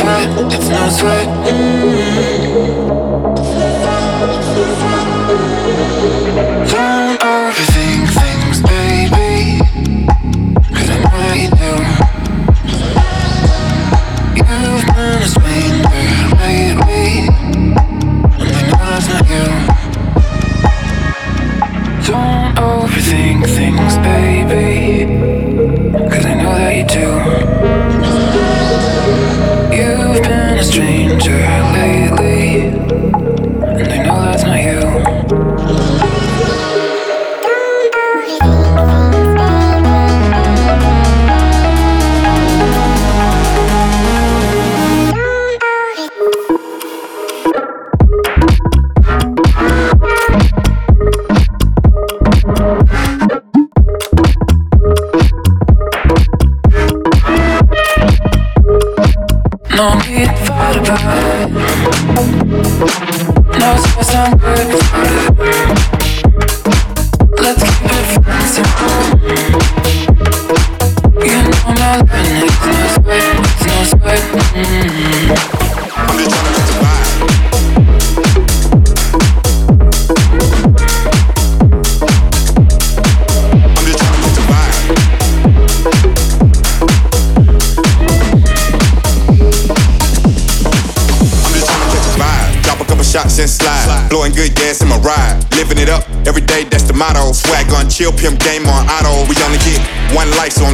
sweat, it's no sweat.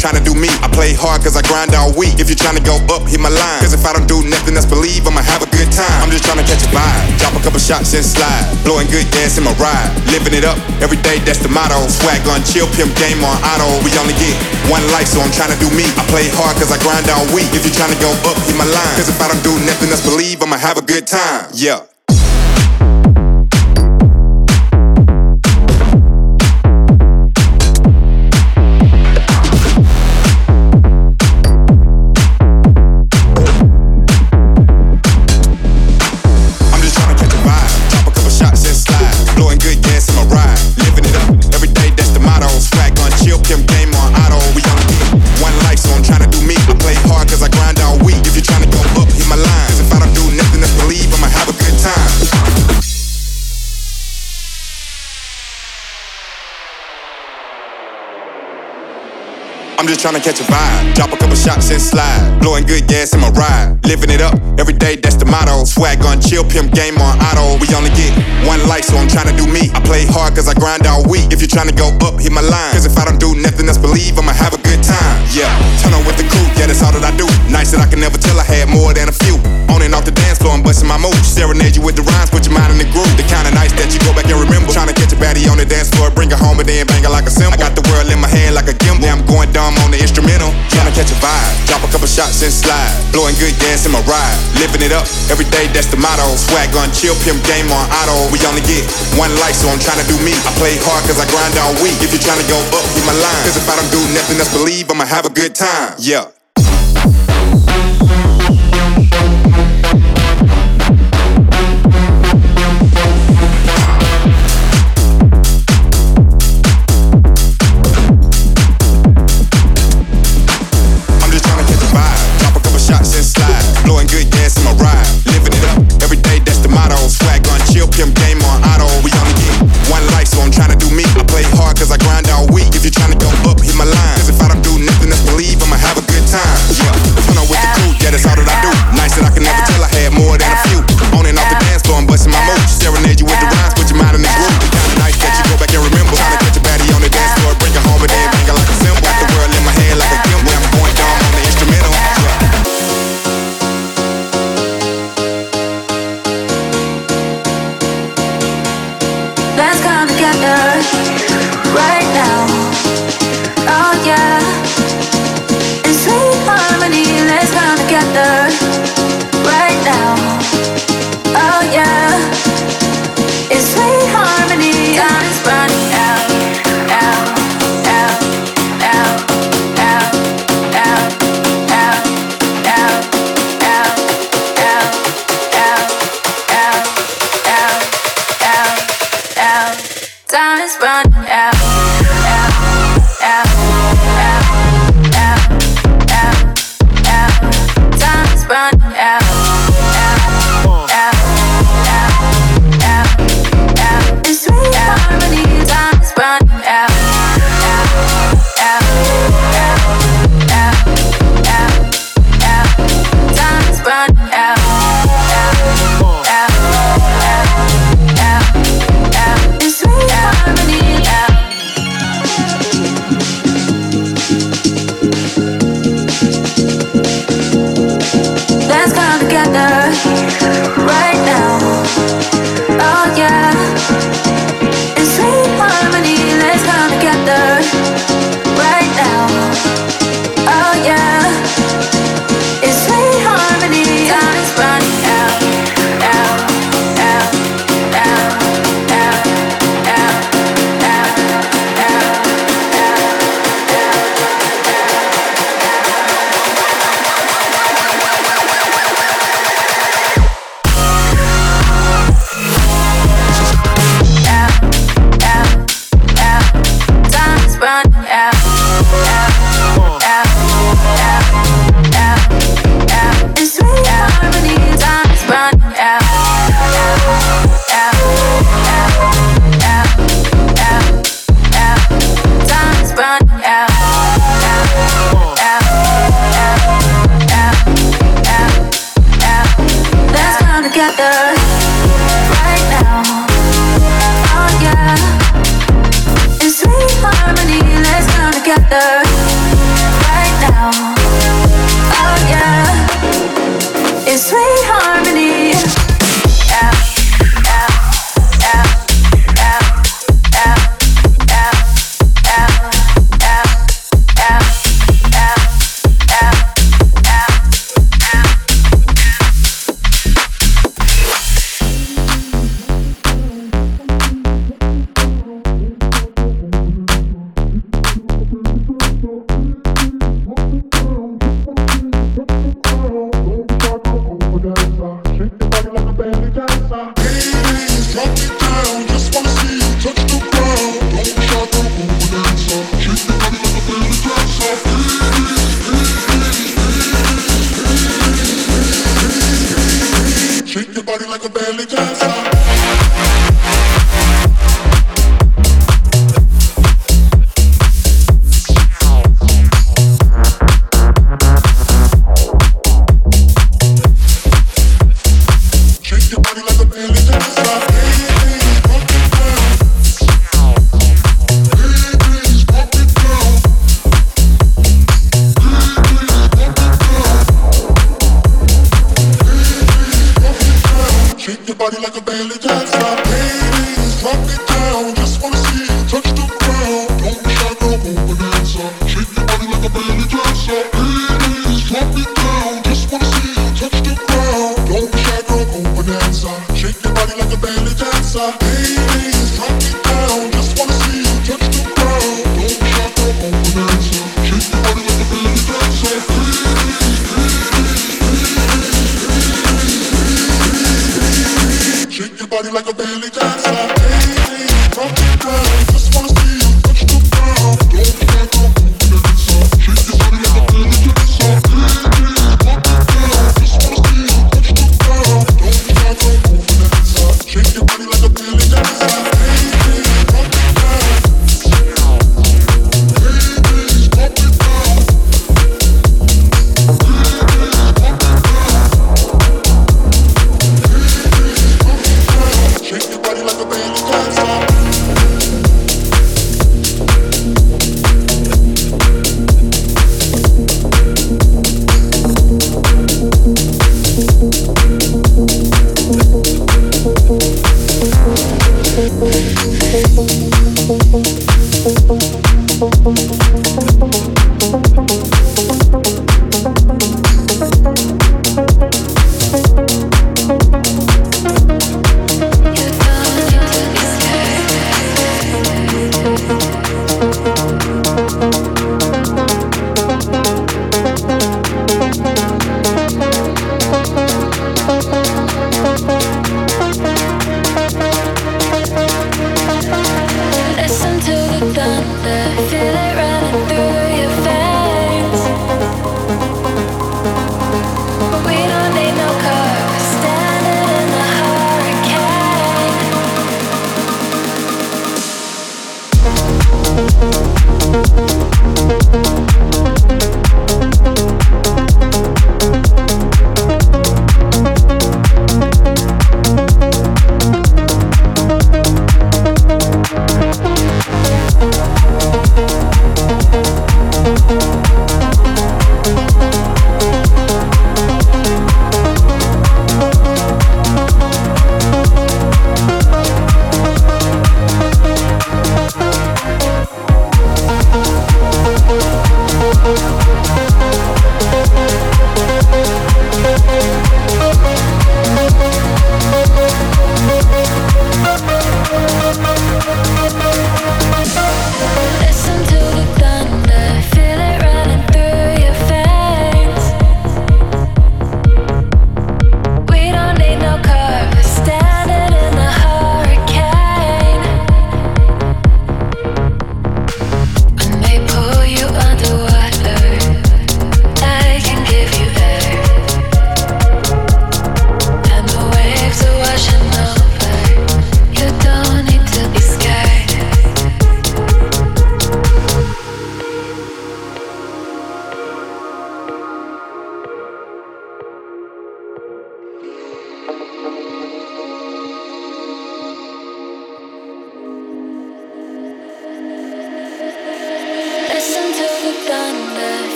trying to do me. I play hard cause I grind all week. If you're trying to go up, hit my line. Cause if I don't do nothing that's believe, I'ma have a good time. I'm just trying to catch a vibe. Drop a couple shots and slide. Blowing good gas in my ride. Living it up every day, that's the motto. Swag on chill, pimp game on auto. We only get one life, so I'm trying to do me. I play hard cause I grind all week. If you're trying to go up, hit my line. Cause if I don't do nothing that's believe, I'ma have a good time. Yeah. Just trying to catch a vibe. Drop a couple shots and slide. Blowing good gas in my ride. Living it up every day, that's the motto. Swag on chill, pimp game on auto. We only get one life, so I'm trying to do me. I play hard cause I grind all week. If you're trying to go up, hit my line. Cause if I don't do nothing else, believe I'ma have a good time. Yeah, turn on with the crew, yeah, that's all that I do. Nice that I can never tell I had more than a few. On and off the dance floor, I'm busting my moves. Serenade you with the rhymes, put your mind in the groove. The kind of nights that you go back and remember. Trying to catch a baddie on the dance floor, bring her home and then bang her like a cymbal. I got the world in my hand like a gimbal. Now I'm going dumb on the instrumental. Trying to catch a vibe, drop a couple shots and slide. Blowing good gas in my ride, living it up every day. That's the motto. Swag on chill, pimp game on auto. We only get one life, so I'm trying to do me. I play hard cause I grind all week. If you're trying to go up, hit my line. Cause if I don't do nothing else, believe I'ma have a good time. Yeah. Like a belly dancer.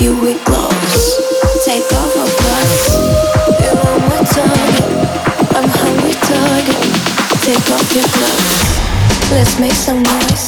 you with forgiveness. Let's make some noise.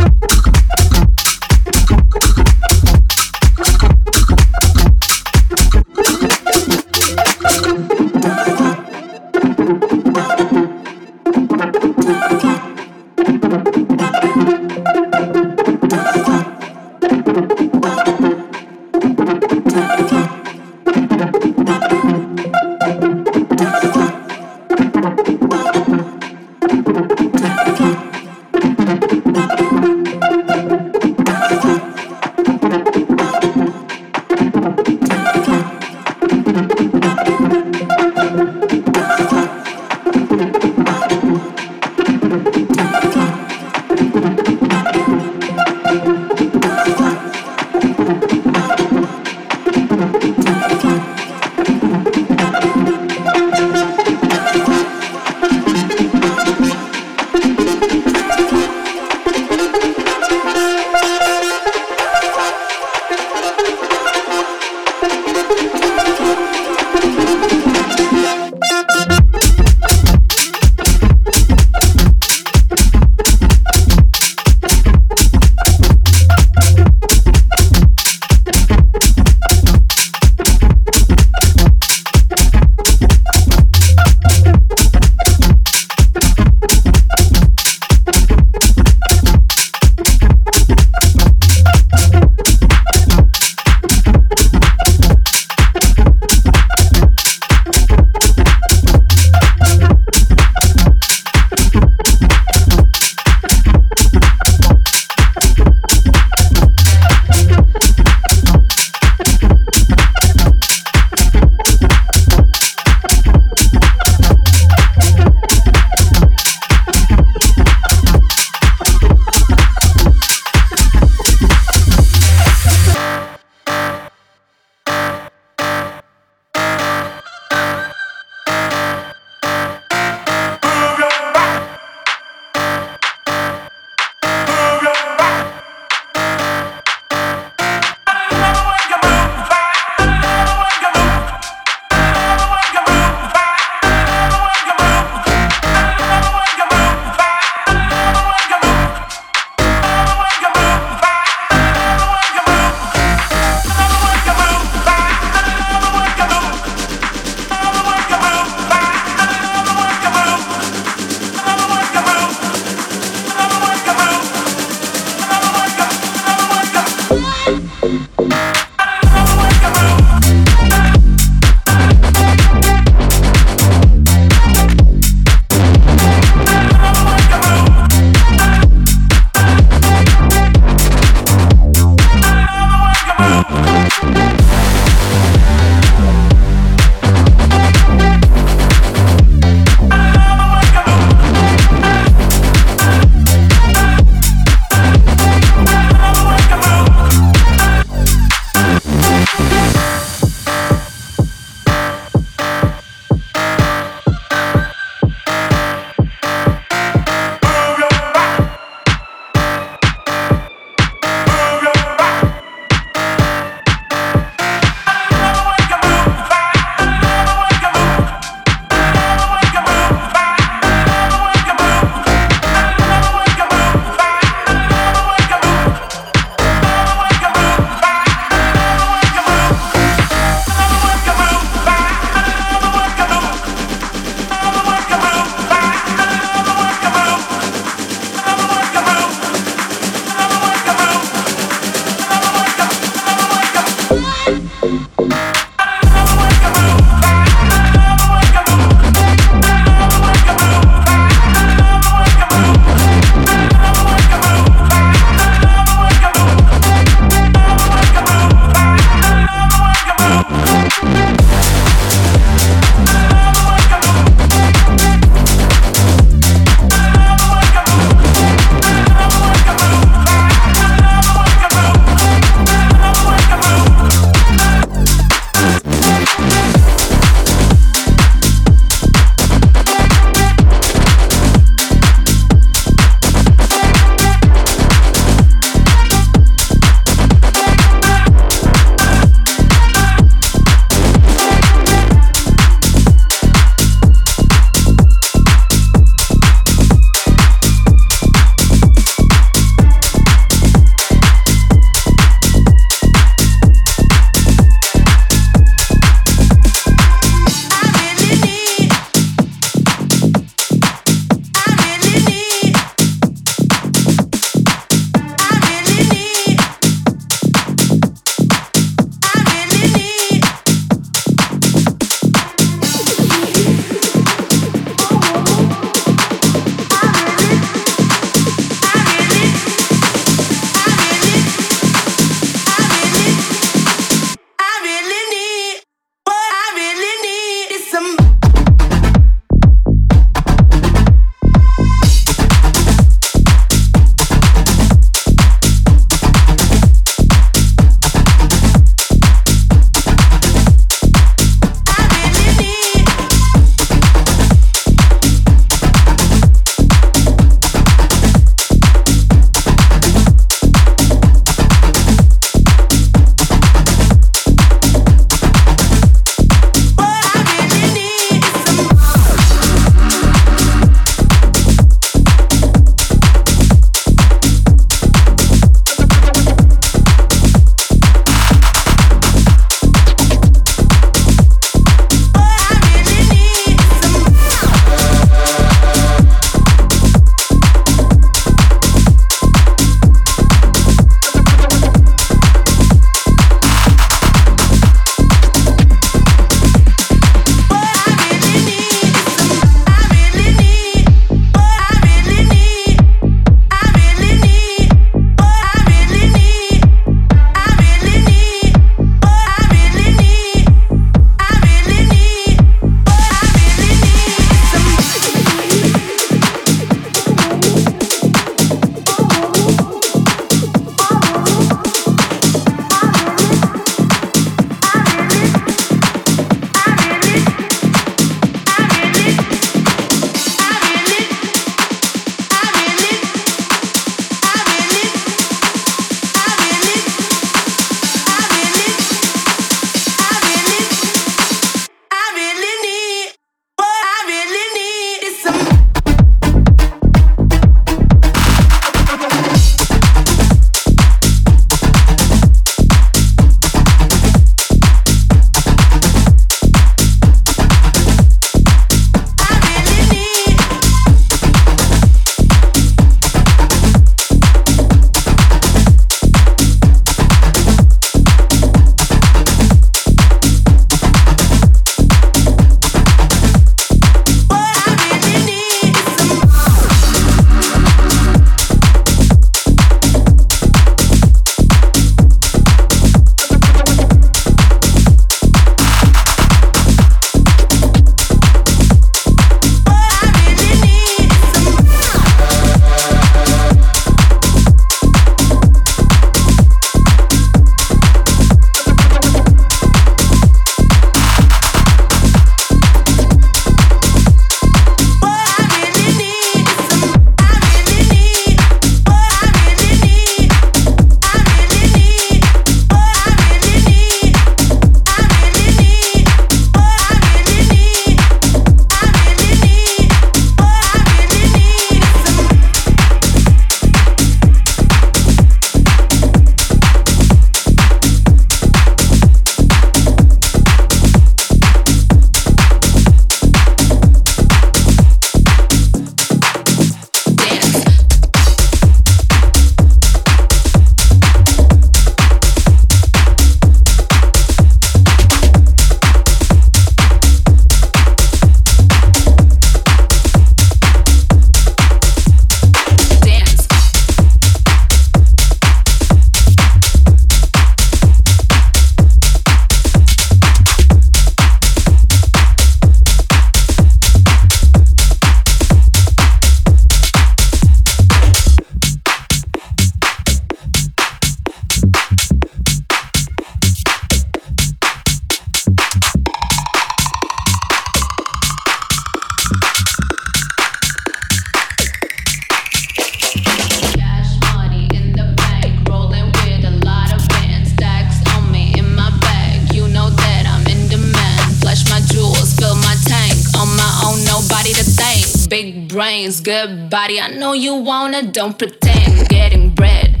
don't pretend getting bread.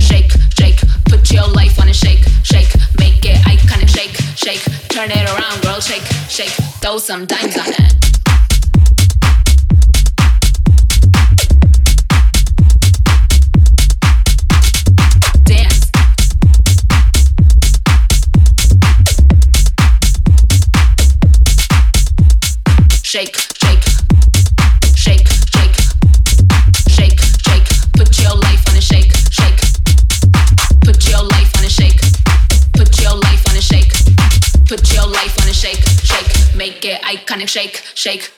Shake, shake, put your life on a shake, shake, make it iconic, shake, shake, turn it around, girl, shake, shake, throw some dimes on it. shake, shake, shake, shake, shake, shake. Put your life on a shake, shake. Put your life on a shake. Put your life on a shake. Put your life on a shake, shake. Make it iconic, shake, shake.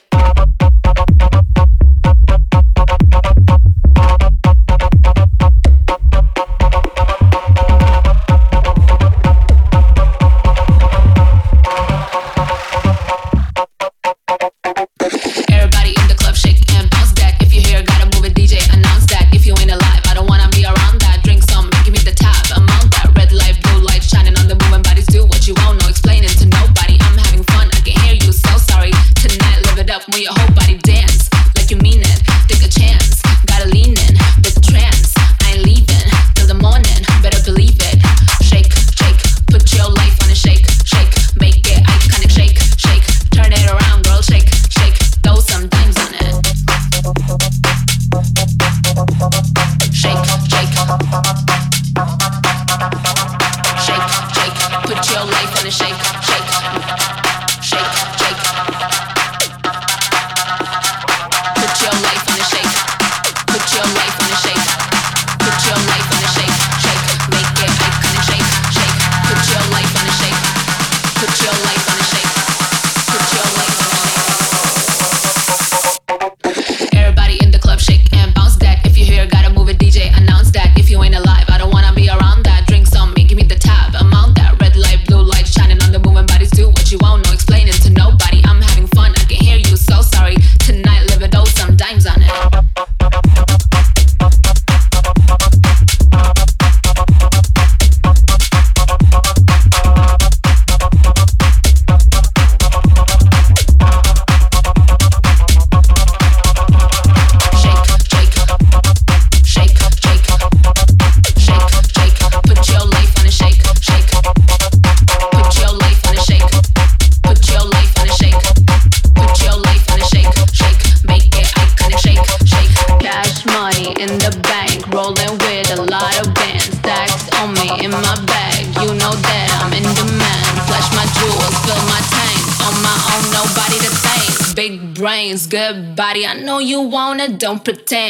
don't pretend.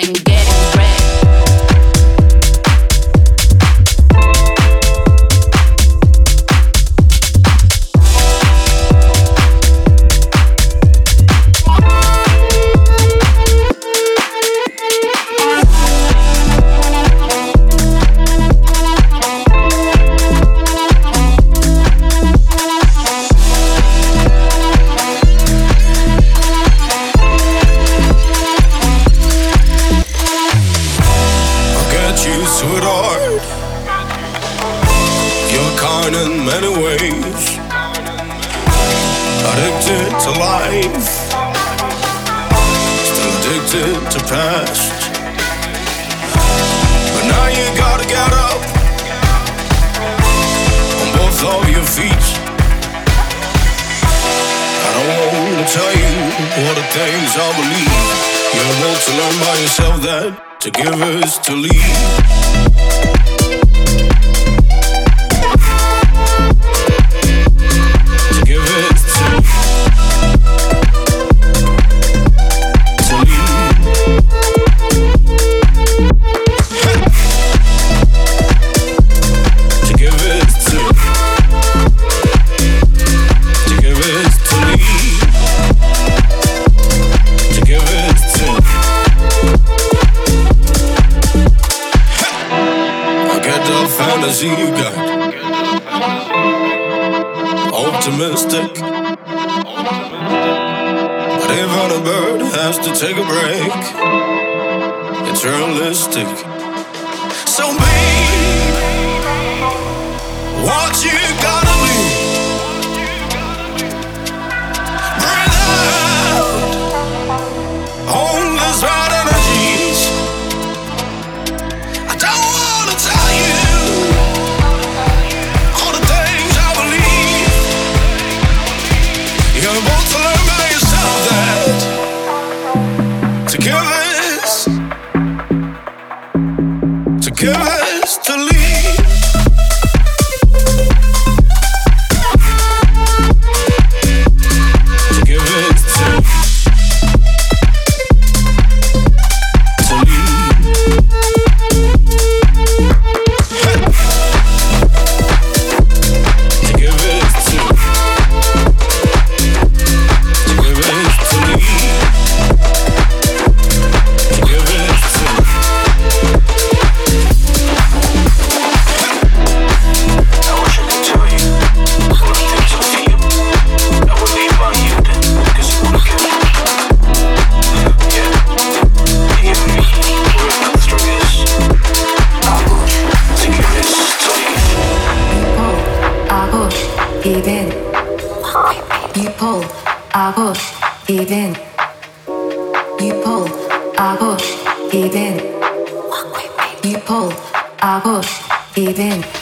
I push. You pull, I push. You pull, I push it.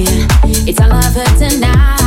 It's all I've heard tonight.